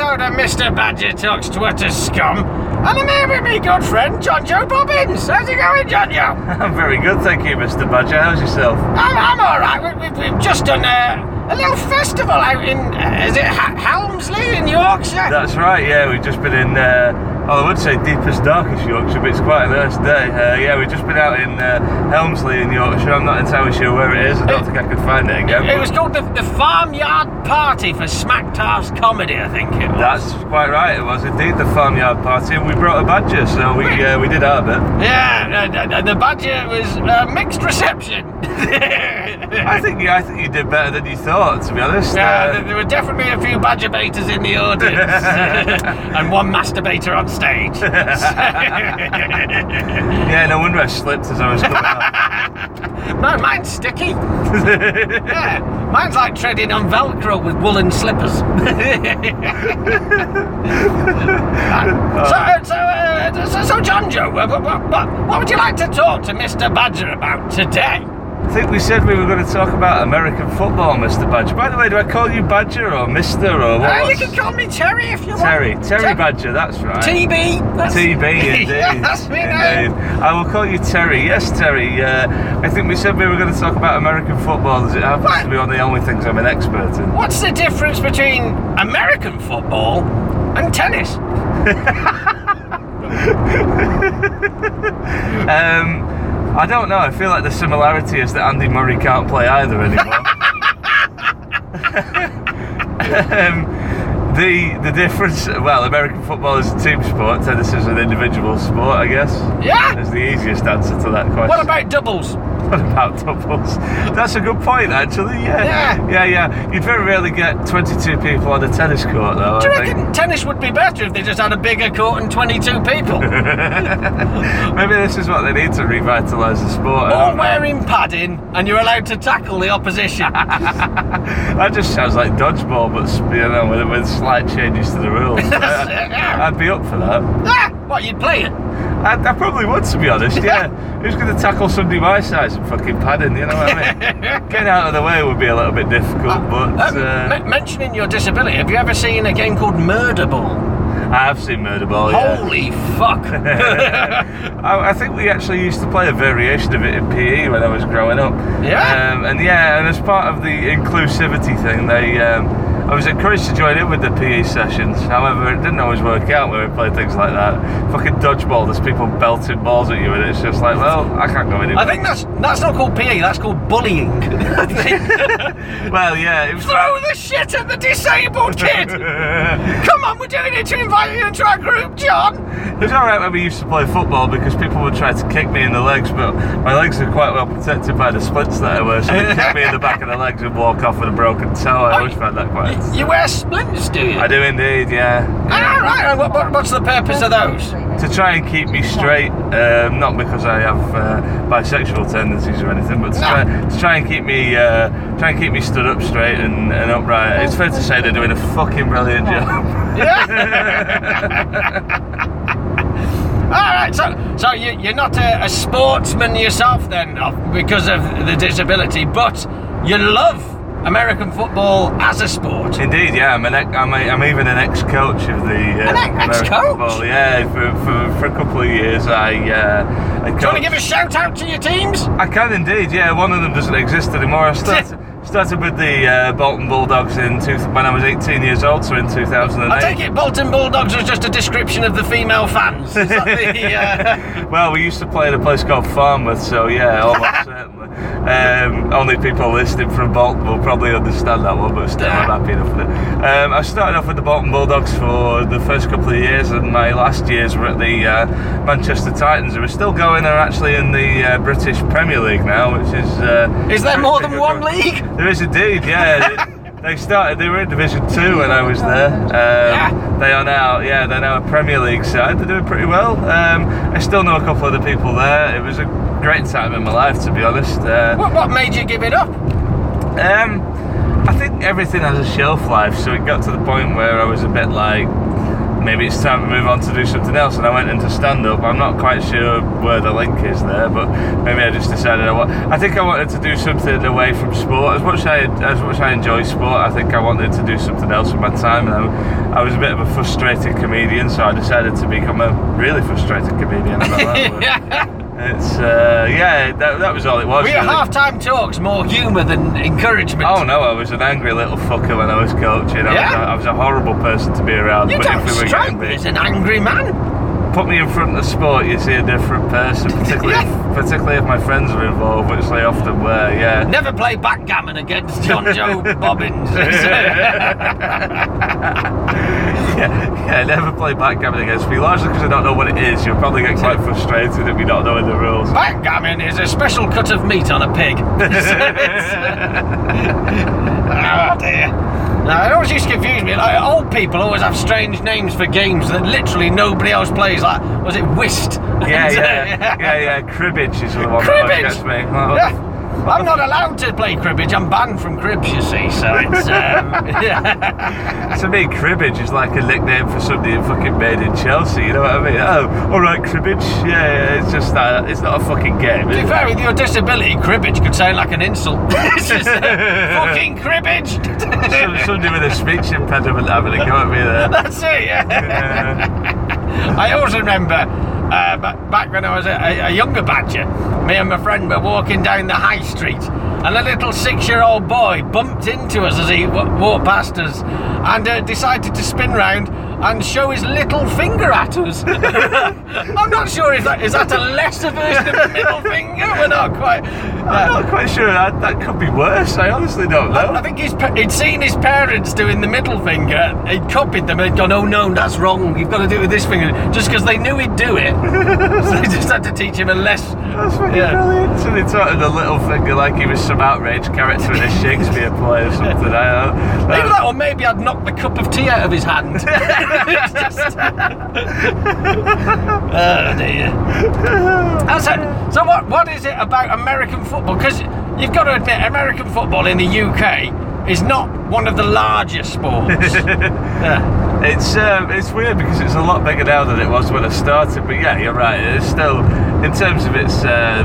episode of Mr. Badger Talks to Utter Scum, and I'm here with me good friend John Joe Bobbins. How's it going, John Joe? I'm very good, thank you, Mr. Badger. How's yourself? I'm, I'm all right. We, we, we've just done a, a little festival out in, uh, is it ha- Helmsley in Yorkshire? That's right, yeah, we've just been in, uh, well, I would say deepest, darkest Yorkshire, but it's quite a nice day. Uh, yeah, we've just been out in uh, Helmsley in Yorkshire. I'm not entirely sure where it is. I don't think I could find it again. It was called the, the Farmyard Party for Smacktar's Comedy, I think it was. That's quite right. It was indeed the farmyard party, and we brought a badger, so we uh, we did our bit. Yeah, the budget was uh, mixed reception. I think I think you did better than you thought, to be honest. Yeah, Uh, there- there were definitely a few badger baiters in the audience and one masturbator on stage. yeah, no wonder I slipped as I was coming up. no, mine's sticky. yeah, mine's like treading on Velcro with woolen slippers. so, so, uh, so, so, John Joe, what, what, what would you like to talk to Mr. Badger about today? I think we said we were going to talk about American football, Mr. Badger. By the way, do I call you Badger or Mister or what? Uh, you can call me Terry if you Terry, want. Terry Terry Badger, that's right. TB. That's, TB, indeed. that's me Indeed. now. I will call you Terry. Yes, Terry. Uh, I think we said we were going to talk about American football, as it happens What? to be one of the only things I'm an expert in. What's the difference between American football and tennis? Um, I don't know. I feel like the similarity is that Andy Murray can't play either anymore. um, the the difference, well, American football is a team sport. Tennis is an individual sport, I guess. Yeah. Is the easiest answer to that question. What about doubles? What about doubles? That's a good point, actually. Yeah. Yeah. Yeah, yeah. You'd very rarely get 22 people on a tennis court, though. Do you I reckon think. tennis would be better if they just had a bigger court and 22 people? Maybe this is what they need to revitalise the sport. All wearing padding and you're allowed to tackle the opposition. That just sounds like dodgeball, but you know, with, with slight changes to the rules. I'd be up for that. Ah! What, you'd play it? I, I probably would, to be honest. Yeah. Who's going to tackle somebody my size and fucking padding? You know what I mean? Getting out of the way would be a little bit difficult, but Um, uh, m- mentioning your disability, have you ever seen a game called Murder Ball? I have seen murder ball. Yeah. Holy fuck! I, I think we actually used to play a variation of it in PE when I was growing up. Yeah? Um, and yeah, and as part of the inclusivity thing, they um, I was encouraged to join in with the PE sessions. However, it didn't always work out when we played things like that. Fucking dodgeball, there's people belting balls at you, and it's just like, well, I can't go anywhere. I think that's that's not called PE, that's called bullying. Well, yeah, it was. Throw the shit at the disabled kid! Come on, we're doing it to invite you into our group, John! It was alright when we used to play football because people would try to kick me in the legs, but my legs are quite well protected by the splints that I wear, so they kick me in the back of the legs and walk off with a broken toe. I oh, always found that quite. You wear splints, do you? I do indeed, yeah. Ah, right. What, what, what's the purpose of those? To try and keep me straight, um, not because I have uh, bisexual tendencies or anything, but to, try, to try and keep me, uh, try and keep me stood up straight and, and upright. It's fair to say they're doing a fucking brilliant job. Yeah. All right. So, so you, you're not a, a sportsman yourself then, because of the disability, but you love American football as a sport. Indeed, yeah. I'm an ex- I'm, a, I'm even an ex-coach of the uh, An ex-coach? football. Yeah, for, for, for a couple of years, I. Uh, I Do you want to give a shout out to your teams? I can indeed. Yeah, one of them doesn't exist anymore. I started, started with the uh, Bolton Bulldogs in two, when I was 18 years old, so in 2008. I take it Bolton Bulldogs was just a description of the female fans. The, uh, Well, we used to play at a place called Farnworth, so yeah, almost certainly. Um, only people listening from Bolton will probably understand that one, but still, I'm happy enough with it. Um, I started off with the Bolton Bulldogs for the first couple of years, and my last years were at the uh, Manchester Titans, who are still going. They're actually in the uh, British Premier League now, which is. Uh, is there more than one league? There is indeed, yeah. They started. They were in Division Two when I was there. Um, They are now, yeah, they're now a Premier League side. They're doing pretty well. Um, I still know a couple of the people there. It was a great time in my life, to be honest. Uh, What, what made you give it up? um, I think everything has a shelf life, so it got to the point where I was a bit like, maybe it's time to move on to do something else. And I went into stand up. I'm not quite sure where the link is there, but maybe I just decided I want. I think I wanted to do something away from sport. As much as I as much as I enjoy sport, I think I wanted to do something else with my time. And I, I was a bit of a frustrated comedian, so I decided to become a really frustrated comedian. It's uh, yeah, that, that was all it was. Were your really. half-time talks more humour than encouragement? Oh no, I was an angry little fucker when I was coaching. I, Yeah? was, a, I was a horrible person to be around. You but don't if we were strike me as an angry man. put me in front of the sport, you see a different person. Particularly, Yeah. if, particularly if my friends are involved, which they often were. Yeah. Never play backgammon against John Joe Bobbins. yeah, yeah, never play backgammon against me, largely because I don't know what it is. You'll probably get quite frustrated if you don't knowing the rules. backgammon is a special cut of meat on a pig. oh dear. Now, it always used to confuse me. Like, old people always have strange names for games that literally nobody else plays. Like, was it whist? Yeah, uh, yeah, yeah, yeah. Cribbage is the one Cribbage? that gets me. Oh, Yeah. I'm not allowed to play cribbage. I'm banned from cribs, you see. So it's um, yeah. To me, cribbage is like a nickname for somebody fucking made in Chelsea. You know what I mean? Oh, all right, cribbage. Yeah, yeah it's just that. It's not a fucking game. To be fair, with your disability, cribbage could sound like an insult. it's just uh, fucking cribbage. Some, somebody with a speech impediment having a go at me there. That's it. Yeah. Yeah. I always remember uh, ba- back when I was a, a, a younger badger, me and my friend were walking down the high street, and a little six-year-old boy bumped into us as he w- walked past us, and uh, decided to spin round and show his little finger at us. I'm not sure if that is that a lesser version of the middle finger. We're not quite. I'm uh, not quite sure. That, that could be worse. I honestly don't know. I know. think he's, he'd seen his parents doing the middle finger. He'd copied them and he'd gone, oh no, that's wrong. You've got to do it with this finger. Just because they knew he'd do it. so they just had to teach him a less. That's fucking Yeah. brilliant. So they taught him the little finger like he was some outraged character in a Shakespeare play or something. I don't know. Maybe that, or maybe I'd knocked the cup of tea out of his hand. It's just- oh dear. That's it. So what? What is it about American football? Because you've got to admit, American football in the UK is not one of the largest sports. yeah. It's um, it's weird because it's a lot bigger now than it was when I started. But yeah, you're right. It's still, in terms of its uh,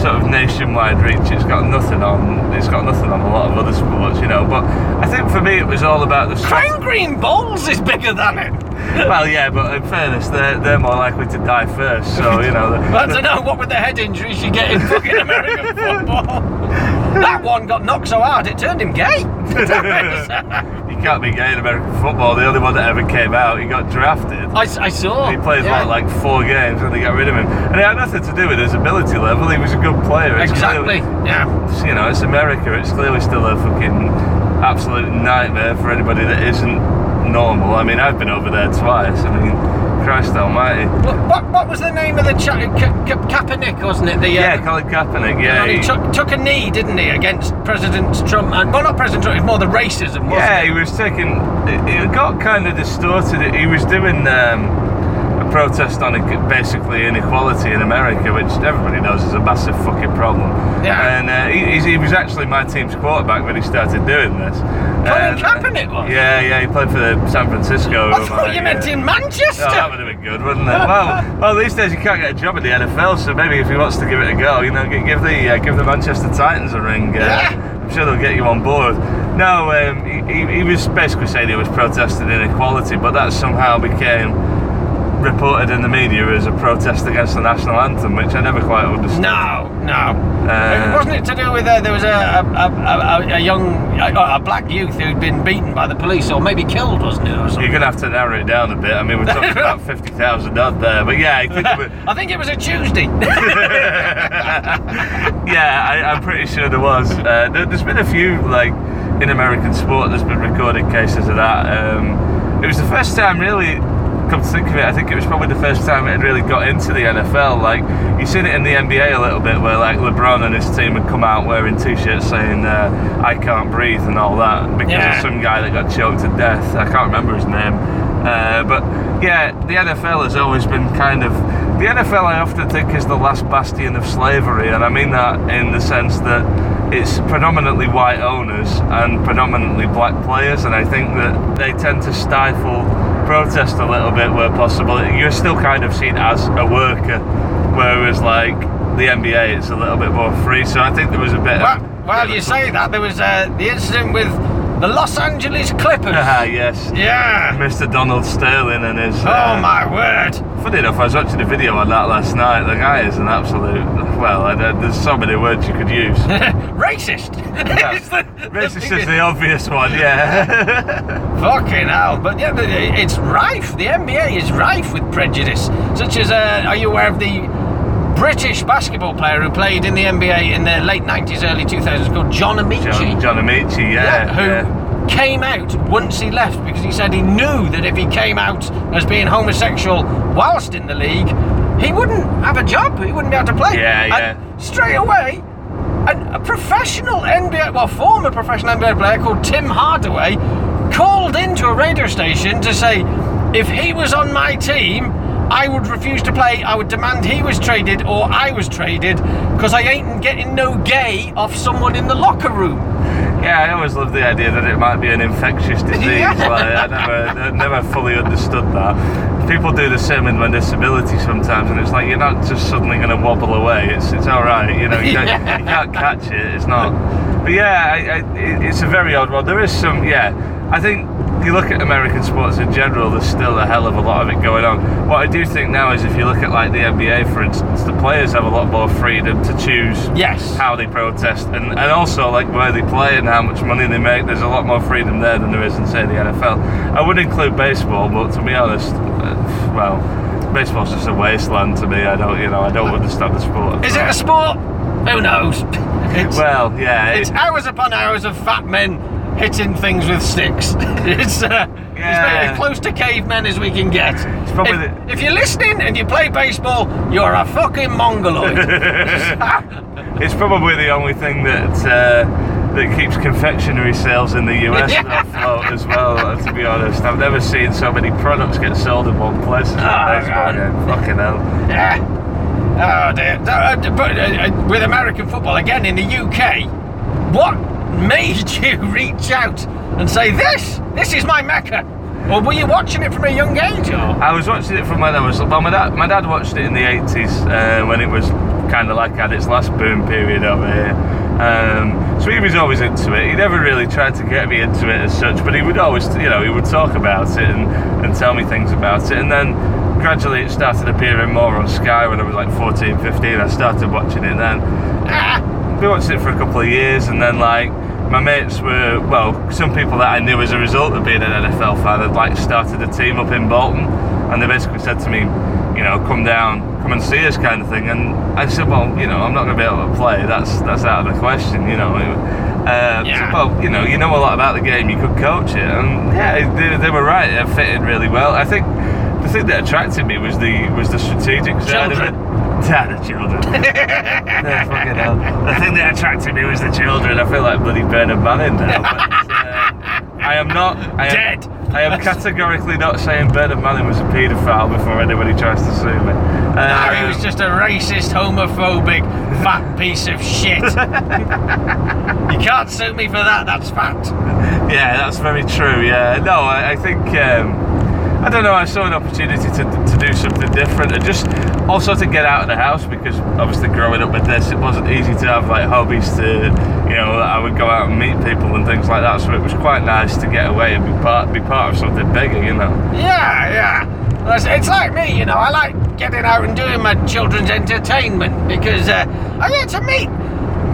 sort of nationwide reach, it's got nothing on. It's got nothing on a lot of other sports, you know. But I think for me, it was all about the. strat- Crown Green Balls is bigger than it. Well, yeah, but in fairness, they're they're more likely to die first. So you know. the- I don't know what with the head injuries you get in fucking American football. That one got knocked so hard it turned him gay. Can't be gay in American football. The only one that ever came out, he got drafted. I, I saw. He played yeah. what, like four games and they got rid of him. And it had nothing to do with his ability level. He was a good player. It's Exactly. clearly- Yeah. you know, it's America. It's clearly still a fucking absolute nightmare for anybody that isn't normal. I mean, I've been over there twice. I mean, Christ Almighty. What, what, what was the name of the cha- Ka- Ka- Kaepernick, wasn't it? The, uh, Yeah, Colin Kaepernick. Yeah, he he- took, took a knee, didn't he, against President Trump? And, well, not President Trump, it's more the racism, wasn't Yeah, it? he was taking. It it got kind of distorted. He was doing um, protest on basically inequality in America, which everybody knows is a massive fucking problem. Yeah. And uh, he, he, was actually my team's quarterback when he started doing this. Colin uh, Kaepernick was? Yeah, yeah. He played for the San Francisco. I thought you meant in Manchester. Oh, that would have been good, wouldn't it? Well, well, these days you can't get a job in the NFL, so maybe if he wants to give it a go, you know, give the uh, give the Manchester Titans a ring. Uh, Yeah. I'm sure they'll get you on board. No, um, he, he- he was basically saying he was protesting inequality, but that somehow became reported in the media as a protest against the national anthem, which I never quite understood. No, no. Uh, Wasn't it to do with uh, there was a, a, a, a, young a, black youth who'd been beaten by the police or maybe killed, wasn't it, or something? You're going to have to narrow it down a bit. I mean, we're talking about 50,000 odd there, but yeah, I think it. I think it was a Tuesday. yeah, I, I'm pretty sure there was. Uh, there, there's been a few, like, in American sport, there's been recorded cases of that. Um, it was the first time, really, come to think of it, I think it was probably the first time it had really got into the NFL. Like, you've seen it in the NBA a little bit, where, like, LeBron and his team had come out wearing t shirts saying, uh, I can't breathe and all that, because Yeah. of some guy that got choked to death. I can't remember his name. Uh, but yeah, the NFL has always been kind of. The NFL, I often think, is the last bastion of slavery, and I mean that in the sense that it's predominantly white owners and predominantly black players, and I think that they tend to stifle protest a little bit where possible. You're still kind of seen as a worker, whereas like the NBA, it's a little bit more free. So I think there was a bit. Well, of, well you say that. There was uh, the incident with the Los Angeles Clippers. Ah, yes. yeah. Mr. Donald Sterling and his. Oh uh, my word. Funny enough, I was watching a video on that last night. The guy is an absolute. Well, I, there's so many words you could use. Racist. It's the- the Racist is the obvious one, yeah. Fucking hell. But yeah, it's rife. The NBA is rife with prejudice. Such as, uh, are you aware of the British basketball player who played in the NBA in the late 90s, early 2000s called John Amaechi? John, John Amaechi, yeah. who yeah. Came out once he left because he said he knew that if he came out as being homosexual whilst in the league, he wouldn't have a job. He wouldn't be able to play. Yeah, yeah. And straight away, a, a professional NBA, well, former professional NBA player called Tim Hardaway called into a radio station to say if he was on my team. I would refuse to play. I would demand he was traded or I was traded because I ain't getting no gay off someone in the locker room. Yeah, I always loved the idea that it might be an infectious disease. Yeah. Like, I never, I never fully understood that. People do the same with my disability sometimes, and it's like you're not just suddenly going to wobble away. It's it's all right, you know. You, don't, Yeah. you can't catch it. It's not. But yeah, I, I, it's a very odd one. There is some. Yeah, I think if you look at American sports in general. There's still a hell of a lot of it going on. What I do think now is if you look at like the NBA, for instance, the players have a lot more freedom to choose Yes. how they protest and, and also like where they play and how much money they make. There's a lot more freedom there than there is in say the NFL. I would include baseball, but to be honest, uh, well, baseball's just a wasteland to me. I don't, you know, I don't understand the sport. Is it a sport? Who knows? It's, Well, yeah, it's it- hours upon hours of fat men hitting things with sticks. it's, uh, it's Yeah. as close to cavemen as we can get. probably if, the- if you're listening and you play baseball, you're a fucking mongoloid. it's probably the only thing that uh, that keeps confectionery sales in the US afloat as well. To be honest, I've never seen so many products get sold in one place as a Oh, baseball game. Fucking hell. yeah. Oh dear. Uh, But uh, uh, with American football, again in the UK, what made you reach out and say, this, this is my mecca? Or were you watching it from a young age? Or? I was watching it from when I was well. My dad, my dad watched it in the eighties uh, when it was kind of like at its last boom period over here. Um, so he was always into it. He never really tried to get me into it as such, but he would always, you know, he would talk about it and, and tell me things about it. And then gradually it started appearing more on Sky when I was like 14, 15. I started watching it then. Ah, We watched it for a couple of years, and then like my mates were well, some people that I knew as a result of being an NFL fan had like started a team up in Bolton, and they basically said to me, you know, come down, come and see us, kind of thing. And I said, well, you know, I'm not going to be able to play. That's that's out of the question, you know. Uh, Yeah. so, well, you know, you know a lot about the game. You could coach it, and yeah, they, they were right. It fitted really well. I think the thing that attracted me was the was the strategic side of it. Yeah, the children. Yeah, fucking hell. The thing that attracted me was the children. I feel like bloody Bernard Manning now. But, uh, I am not. I am, Dead. I am categorically not saying Bernard Manning was a paedophile before anybody tries to sue me. No, Uh, he was just a racist, homophobic, fat piece of shit. you can't sue me for that, that's fact. Yeah, that's very true. Yeah, no, I, I think um, I don't know. I saw an opportunity to, to do something different and just also to get out of the house because obviously growing up with this, it wasn't easy to have like hobbies to, you know, I would go out and meet people and things like that. So it was quite nice to get away and be part be part of something bigger, you know. Yeah, yeah. It's, like me, you know, I like getting out and doing my children's entertainment because uh, I get to meet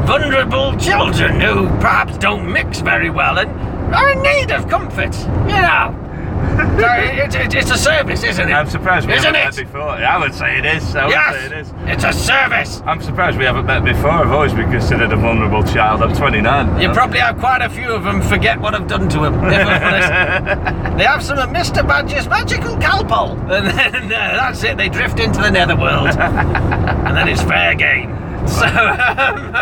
vulnerable children who perhaps don't mix very well and are in need of comfort, you know. It, it, it's a service, isn't it? I'm surprised we Isn't haven't it? met before. I would say it is. I would say it Yes, is. it's a service. I'm surprised we haven't met before. I've always been considered a vulnerable child. I'm 29. You probably have quite a few of them forget what I've done to them. If I'm honest. they have some of Mr. Badger's magical calpol, and then uh, that's it. They drift into the netherworld, and then it's fair game. So um,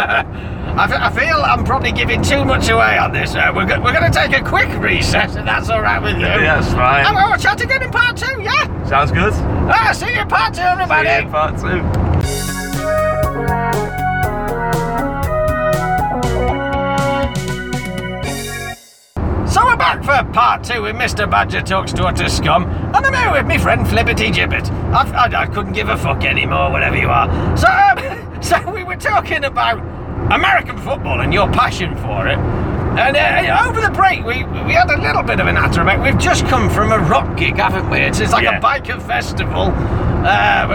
I, f- I feel I'm probably giving too much away on this. Uh, we're go- we're going to take a quick recess, if that's all right with you. Yeah, that's fine. And we'll chat again in part two. Yeah. Sounds good. Ah, see you in part two, everybody. See you in part two. So we're back for part two with Mr. Badger Talks to Utter Scum, and I'm here with my friend Flippity Gibbet. I, I, I couldn't give a fuck anymore, whatever you are. So, um, so we were talking about American football and your passion for it. And uh, over the break, we, we had a little bit of an natter about. We've just come from a rock gig, haven't we? It's, it's like Yeah. a biker festival uh,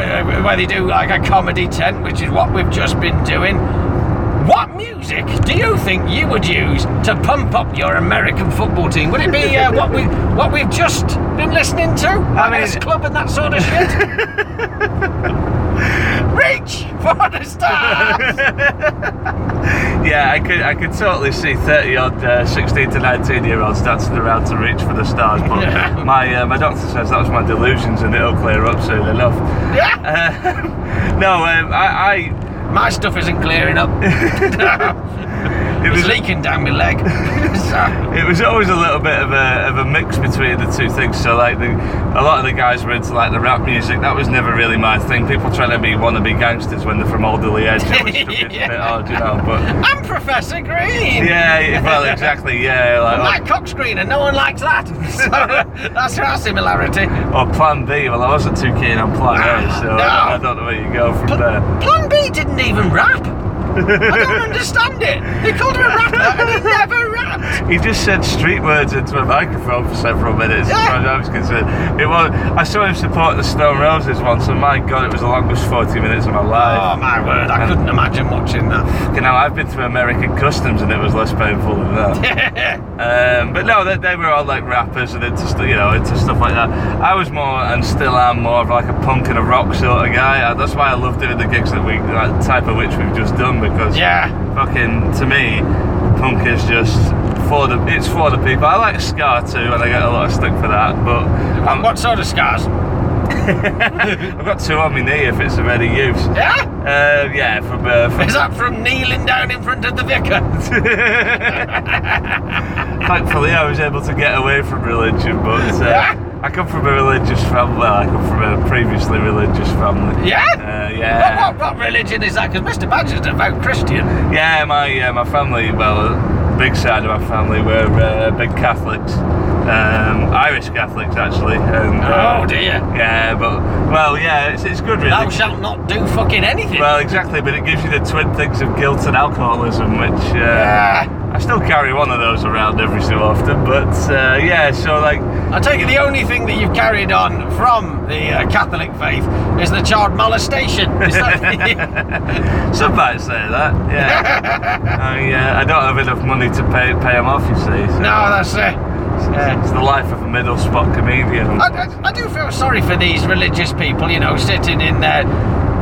where they do like a comedy tent, which is what we've just been doing. What music do you think you would use to pump up your American football team? Would it be uh, what we what we've just been listening to? I mean- Club and that sort of shit. Reach for the stars. Yeah, I could I could totally see 30 odd uh, 16 to 19 year olds dancing around to reach for the stars, but Yeah. my uh, my doctor says that was my delusions and it'll clear up soon enough. yeah, Uh, no, um, I, my stuff isn't clearing up. I it was leaking down my leg. So- it was always a little bit of a, of a mix between the two things. So like the, a lot of the guys were into like the rap music. That was never really my thing. People trying to be wannabe gangsters when they're from Alderley Edge. It was a bit, Yeah. bit odd, you know. But I'm Professor Green. yeah, well, exactly. Yeah, like My cock screen, and no one likes that. So that's our similarity. Or Plan B. Well, I wasn't too keen on Plan A, so Ah, No. I, I don't know where you go from there. Plan B didn't even rap. I don't understand it. They called him a rapper, and he never rapped. He just said street words into a microphone for several minutes, as Yeah. far as I was concerned. It was. I saw him support the Stone Roses once, and my God, it was the longest 40 minutes of my life. Oh my word, I couldn't imagine watching that. You know, I've been through American customs, and it was less painful than that. Um, but no, they, they were all like rappers and into you know into stuff like that. I was more and still am more of like a punk and a rock sort of guy. That's why I love doing the gigs that we that type of which we've just done because yeah. fucking to me, punk is just for the it's for the people. I like Ska too, and I get a lot of stick for that. But I'm, What sort of scars? I've got two on my knee if it's of any use. Yeah? Uh, yeah, from, uh, from Is that from kneeling down in front of the vicar? Thankfully, I was able to get away from religion, but uh, I come from a religious family. Well, I come from a previously religious family. Yeah? Yeah. What, what, what religion is that? Because Mr. Badger's a devout Christian. Yeah, my uh, my family, well, a big side of my family were uh, big Catholics, um, Irish Catholics actually. And, uh, Oh dear. Yeah, but well, yeah, it's, it's good really. Thou shalt not do fucking anything. Well, exactly, but it gives you the twin things of guilt and alcoholism, which uh, Yeah. I still carry one of those around every so often. But uh, yeah, so like I take it the only thing that you've carried on from the uh, Catholic faith is the child molestation. Is that some might say that. Yeah, I uh, I don't have enough money to pay pay them off. You see, so no, that's it. Yeah. it's the life of a middle spot comedian. I, I, I do feel sorry for these religious people, you know, sitting in their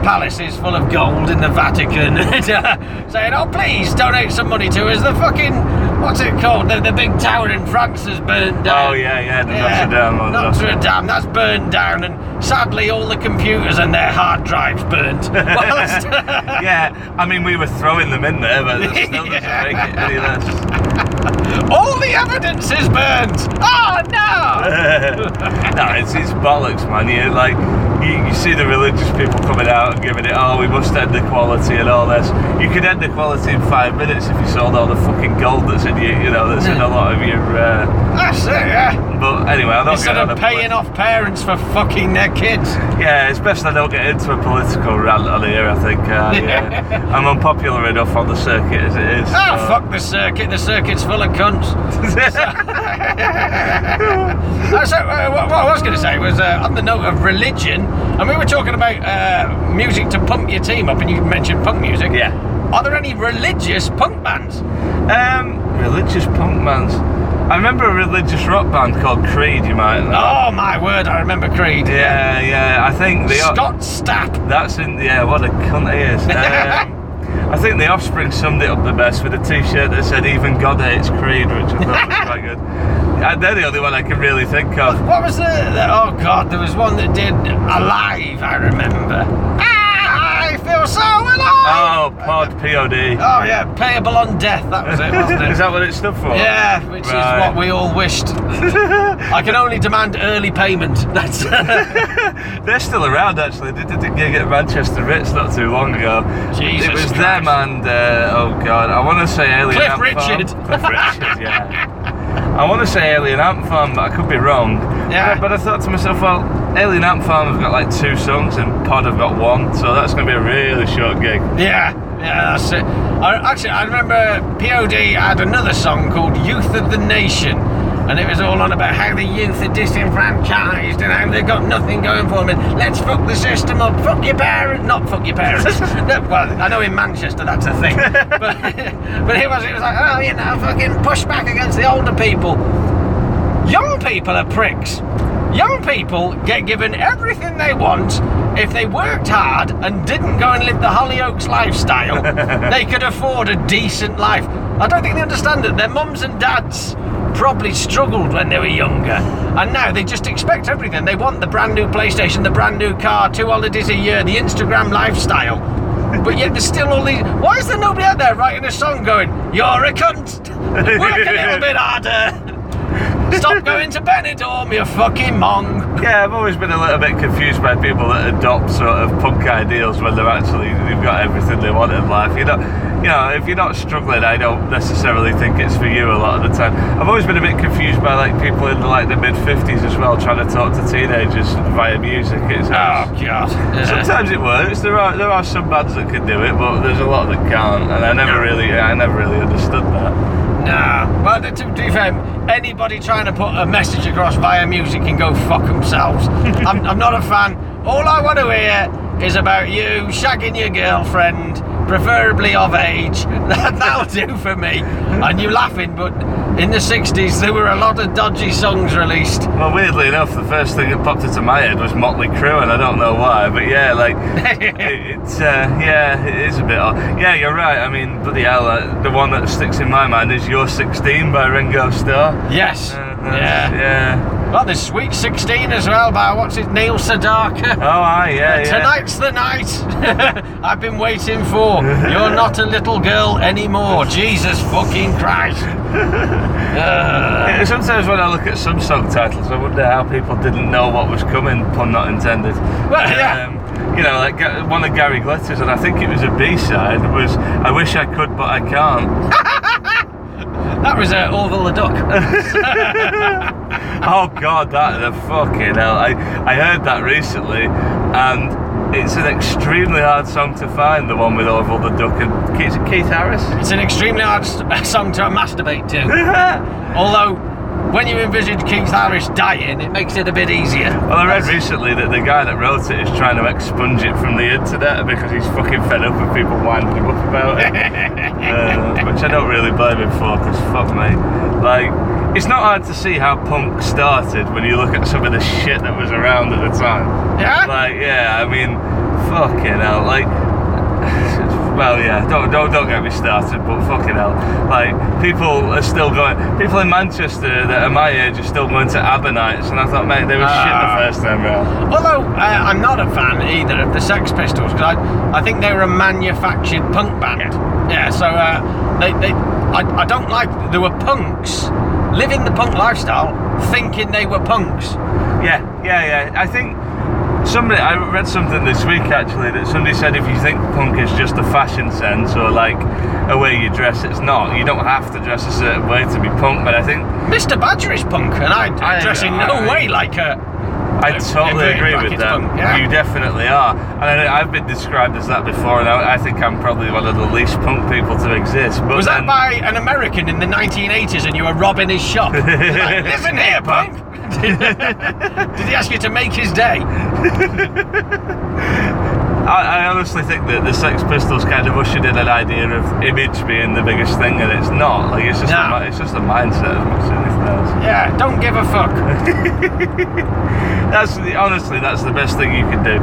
palaces full of gold in the Vatican and uh, saying, oh, please donate some money to us. The fucking, what's it called? The, the big tower in France has burned down. Oh yeah, yeah, the Notre Dame. or Notre Dame, that's burned down, and sadly, all the computers and their hard drives burnt. Whilst- yeah, I mean we were throwing them in there, but it still doesn't Yeah. make it any less. all the evidence is burnt. Oh no! no, it's, it's bollocks, man. You like you, you see the religious people coming out and giving it, oh, we must end equality and all this. You could end equality in five minutes if you sold all the fucking gold that's in you, you know, that's in a lot of your. Uh, That's it, yeah. but anyway, I don't Instead get on of a paying polit- off parents for fucking their kids. Yeah, it's best I don't get into a political rant on here. I think uh, yeah. I'm unpopular enough on the circuit as it is. Oh, so- fuck the circuit. The circuit's full of cunts. Uh, so, uh, what, what I was going to say was uh, on the note of religion, and we were talking about uh, music to pump your team up, and you mentioned punk music. Yeah. Are there any religious punk bands? Um, religious punk bands. I remember a religious rock band called Creed. You might know. Oh my word! I remember Creed. Yeah, yeah. I think the Scott Stapp. That's in yeah. What a cunt he is. Um, I think the Offspring summed it up the best with a T-shirt that said "Even God hates Creed," which I thought was quite good. And they're the only one I can really think of. What was the? Oh God! There was one that did Alive. I remember. I so alive. Oh, Pod Pod. Oh yeah, payable on death. That was it, wasn't it? Is that what it stood for? Yeah, which Right. is what we all wished. I can only demand early payment. That's They're still around actually. They did a gig at Manchester Ritz not too long ago. Jesus it was Christ. them and uh, oh god, I want to say Alien Cliff Richard. Cliff Richard, yeah. I want to say Alien Ant Farm, but I could be wrong. Yeah. But, but I thought to myself, well, Alien Ant Farm have got like two songs and Pod have got one, so that's going to be a really short gig. Yeah, yeah, that's it. I, actually, I remember POD had another song called Youth of the Nation, and it was all on about how the youth are disenfranchised and how they've got nothing going for them. And let's fuck the system up, fuck your parents, not fuck your parents. no, well, I know in Manchester that's a thing, but but it was it was like oh you know fucking push back against the older people. Young people are pricks. Young people get given everything they want. If they worked hard and didn't go and live the Hollyoaks lifestyle, they could afford a decent life. I don't think they understand that their mums and dads probably struggled when they were younger, and now they just expect everything. They want the brand new PlayStation, the brand new car, two holidays a year, the Instagram lifestyle. But yet there's still all these. Why is there nobody out there writing a song going, "You're a cunt"? Work a little bit harder. Stop going to Benidorm, you fucking mong. Yeah, I've always been a little bit confused by people that adopt sort of punk ideals when they're actually they've got everything they want in life. You know, you know, if you're not struggling, I don't necessarily think it's for you a lot of the time. I've always been a bit confused by like people in the, like the mid fifties as well, trying to talk to teenagers via music. It's Oh god. Sometimes it works. There are there are some bands that can do it, but there's a lot that can't, and I never really I never really understood that. Nah. Well, to, to be fair, anybody trying to put a message across via music can go fuck themselves. I'm, I'm not a fan. All I want to hear is about you shagging your girlfriend, preferably of age. That, that'll do for me. And you laughing, but in the 60s there were a lot of dodgy songs released. Well, weirdly enough, the first thing that popped into my head was Motley Crue, and I don't know why, but yeah, like it, it's uh, yeah, it is a bit odd. Yeah, you're right. I mean, bloody hell, uh, the one that sticks in my mind is "You're 16" by Ringo Starr. Yes. Uh, yeah. yeah. Well, there's Sweet 16 as well by what's it, Neil Sedaka. Oh, aye, yeah, yeah. Tonight's the night I've been waiting for. You're not a little girl anymore. Jesus fucking Christ. Uh, Yeah, Sometimes when I look at some song titles, I wonder how people didn't know what was coming, pun not intended. Well, yeah. Um, you know, like one of Gary Glitter's, and I think it was a B-side, was "I wish I could, but I can't." that was uh, Orville the Duck. Oh God, that the fucking hell! I I heard that recently, and it's an extremely hard song to find. The one with Orville the Duck and Keith, Keith Harris. It's an extremely hard song to masturbate to. Although, when you envisage Keith Harris dying, it makes it a bit easier. Well, I read recently that the guy that wrote it is trying to expunge it from the internet because he's fucking fed up with people winding him up about it. uh, which I don't really blame him for, because fuck me. Like, it's not hard to see how punk started when you look at some of the shit that was around at the time. Yeah? Like, yeah, I mean, fucking hell. Like, well, yeah, don't, don't don't get me started, but fucking hell. Like, people are still going, people in Manchester that are my age are still going to Abba nights, and I thought, mate, they were Ah. shit the first time round. Although uh, I'm not a fan either of the Sex Pistols because I, I think they were a manufactured punk band. Yeah, so uh, they, they I, I don't like there were punks living the punk lifestyle thinking they were punks. Yeah, yeah, yeah. I think somebody I read something this week actually that somebody said if you think punk is just a fashion sense or like a way you dress, it's not. You don't have to dress a certain way to be punk, but I think Mr. Badger is punk, and I, I- dress in no I- way like a. I totally agree with that. punk, yeah. You definitely are, and I, I've been described as that before, and I, I think I'm probably one of the least punk people to exist. But Was that by an American in the 1980s and you were robbing his shop? Like, Listen here, punk. Did he ask you to make his day? I, I honestly think that the Sex Pistols kind of ushered in an idea of image being the biggest thing, and it's not. Like it's just No. a, it's just a mindset as much as anything else. Yeah, don't give a fuck. That's the, honestly that's the best thing you can do.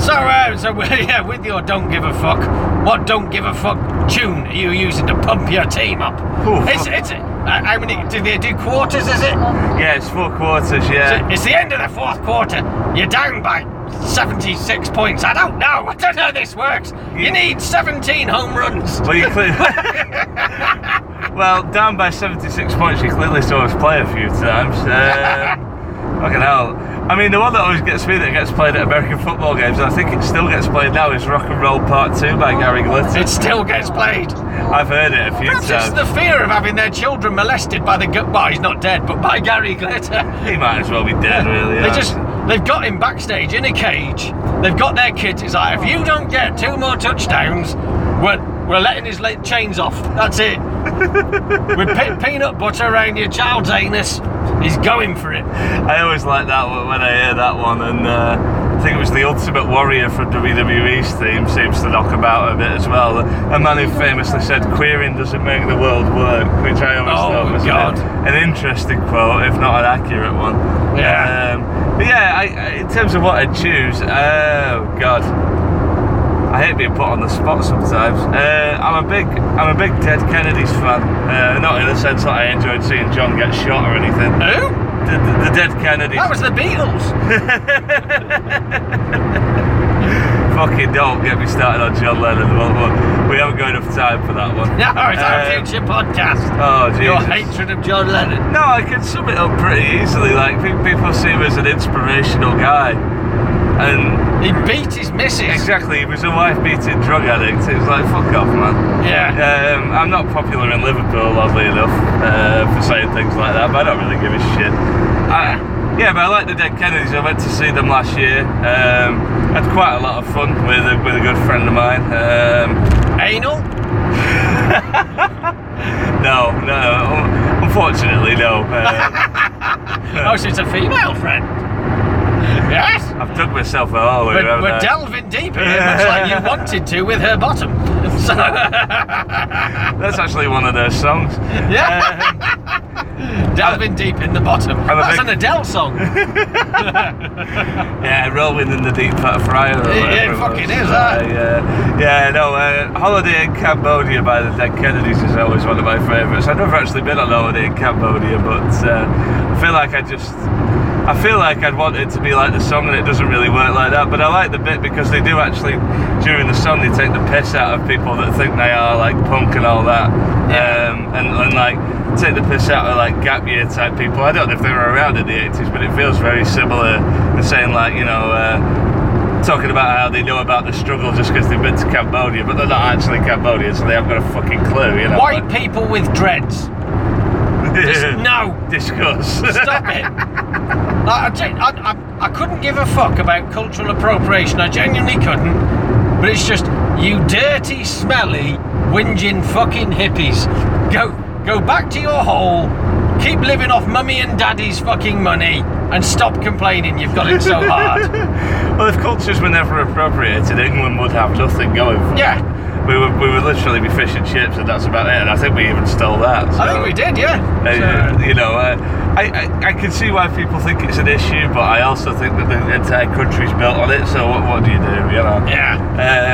So, uh, so yeah, with your don't give a fuck, what don't give a fuck tune are you using to pump your team up? Ooh, it's fuck. it's how many do they do quarters? Is it? Yeah, it's four quarters. Yeah. So it's the end of the fourth quarter. You're down by 76 points. I don't know. I don't know how this works. You need 17 home runs. Well, you clearly. well, down by 76 points, you clearly saw us play a few times. Um, Fucking hell. I mean, the one that always gets me that gets played at American football games, and I think it still gets played now, is Rock and Roll Part 2 by Gary Glitter. It still gets played. I've heard it a few Perhaps it's times. the fear of having their children molested by the gu- well, he's not dead, but by Gary Glitter. He might as well be dead, really. They yeah. just they've got him backstage in a cage. They've got their kids. It's like if you don't get two more touchdowns, we're we're letting his chains off. That's it. With pe- peanut butter around your child's anus, he's going for it. I always like that one when I hear that one, and uh, I think it was the Ultimate Warrior from WWE's theme seems to knock about a bit as well. A man who famously said, "Queering doesn't make the world work," which I always Oh, thought was an- God. An, interesting quote, if not an accurate one. Yeah. Um, but yeah, I, I, in terms of what I'd choose, oh God. I hate being put on the spot sometimes. Uh, I'm a big, I'm a big Dead Kennedys fan. Uh, not in the sense that I enjoyed seeing John get shot or anything. Who? The, the, the Dead Kennedys. That was the Beatles. Fucking don't get me started on John Lennon. Well, we haven't got enough time for that one. No, it's our Um, future podcast. Oh, Jesus. Your hatred of John Lennon. No, I can sum it up pretty easily. Like, people see him as an inspirational guy. And He beat his missus. exactly, he was a wife beating drug addict. It was like, fuck off, man. Yeah. Um, I'm not popular in Liverpool, oddly enough, uh, for saying things like that, but I don't really give a shit. I, yeah, but I like the Dead Kennedys. I went to see them last year. Um, had quite a lot of fun with a, with a good friend of mine. Um, Anal? no, no, unfortunately, no. Uh, Oh, so it's a female friend. Dug myself a hole. We're, we're delving deep in it, much like you wanted to with her bottom. So, That's actually one of their songs. yeah, Um, delving deep in the bottom. That's big- an Adele song. yeah, rolling in the deep fat fryer. or It- fucking is. Uh, yeah, yeah. No, uh, holiday in Cambodia by the Dead Kennedys is always one of my favourites. I've never actually been on holiday in Cambodia, but uh, I feel like I just. I feel like I'd want it to be like the song, and it doesn't really work like that. But I like the bit because they do actually, during the song, they take the piss out of people that think they are like punk and all that, Yeah. um, and, and like take the piss out of like gap year type people. I don't know if they were around in the 80s, but it feels very similar to saying like you know. Uh, talking about how they know about the struggle just because they've been to Cambodia, but they're not actually Cambodian, so they haven't got a fucking clue, you know. White people with dreads. Just no. Discuss. Stop it. Like, I, gen- I, I, I couldn't give a fuck about cultural appropriation. I genuinely couldn't. But it's just, you dirty, smelly, whinging fucking hippies. Go, go back to your hole. Keep living off mummy and daddy's fucking money, and stop complaining. You've got it so hard. well, if cultures were never appropriated, England would have nothing going for it. Yeah. We would, we would literally be fish and chips, and that's about it. And I think we even stole that. I think we did, yeah. Uh, So- you know, uh, I, I I can see why people think it's an issue, but I also think that the entire country's built on it. So what, what do you do? You know. yeah.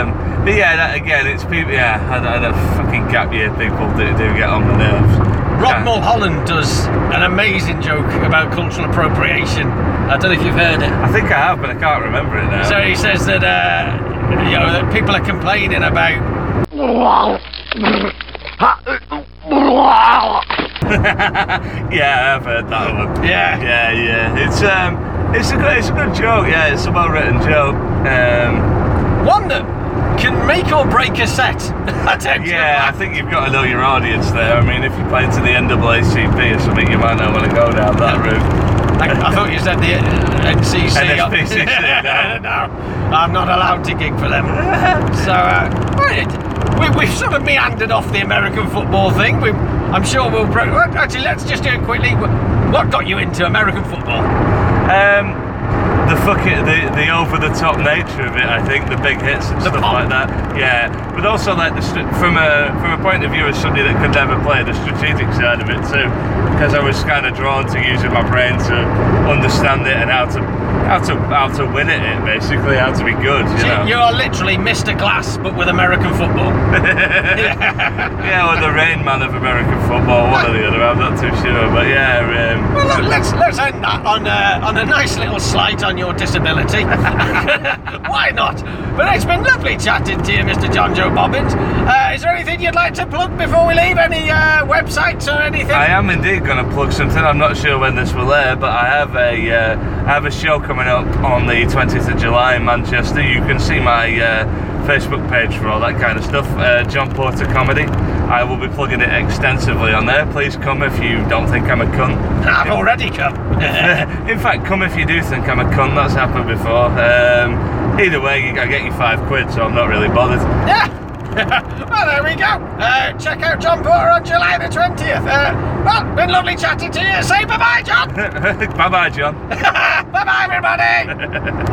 Um, but yeah, that, again, it's people. Yeah, and, and the fucking gap year people do, do get on the nerves. Rob Yeah. Mulholland does an amazing joke about cultural appropriation. I don't know if you've heard it. I think I have, but I can't remember it now. So he says that uh, you know that people are complaining about yeah, I've heard that one. yeah Yeah, yeah. It's um, it's a good, it's a good joke. Yeah, it's a well-written joke. Um, one that can make or break a set. I tend to yeah, I think you've got to know your audience there. I mean, if you play to the NAACP or something, you might not want to go down that route. I, I thought you said the NCC. NSPCC, no. no, I'm not allowed to gig for them. so uh, right, we, we've sort of meandered off the American football thing. We, I'm sure we'll. Pro- actually, let's just do it quickly. What got you into American football? Um, the fucking the, the over the top nature of it, I think, the big hits and The stuff pop. like that. Yeah, but also like the from a from a point of view as somebody that could never play the strategic side of it too, because I was kind of drawn to using my brain to understand it and how to how to how to win at it, basically, how to be good. You know. you are literally Mr. Glass, but with American football. yeah, or the Rain Man of American football, one or the other. I'm not too sure, but yeah. Um, Well, look, let's let's end that on a, on a nice little slight on your disability. Why not? But it's been lovely chatting to you, Mr. John Joe Bobbins. Uh, is there anything you'd like to plug before we leave? Any uh, websites or anything? I am indeed going to plug something. I'm not sure when this will air, but I have a uh, I have a show coming up on the 20th of July in Manchester. You can see my uh, Facebook page for all that kind of stuff. Uh, John Porter Comedy. I will be plugging it extensively on there. Please come if you don't think I'm a cunt. I've already come. In fact, come if you do think I'm a cunt. That's happened before. Um, either way, I get you five quid, so I'm not really bothered. yeah. well, there we go. Uh, check out John Porter on July the 20th. Uh, well, been lovely chatting to you. Say bye bye, John. bye bye, John. bye bye, everybody.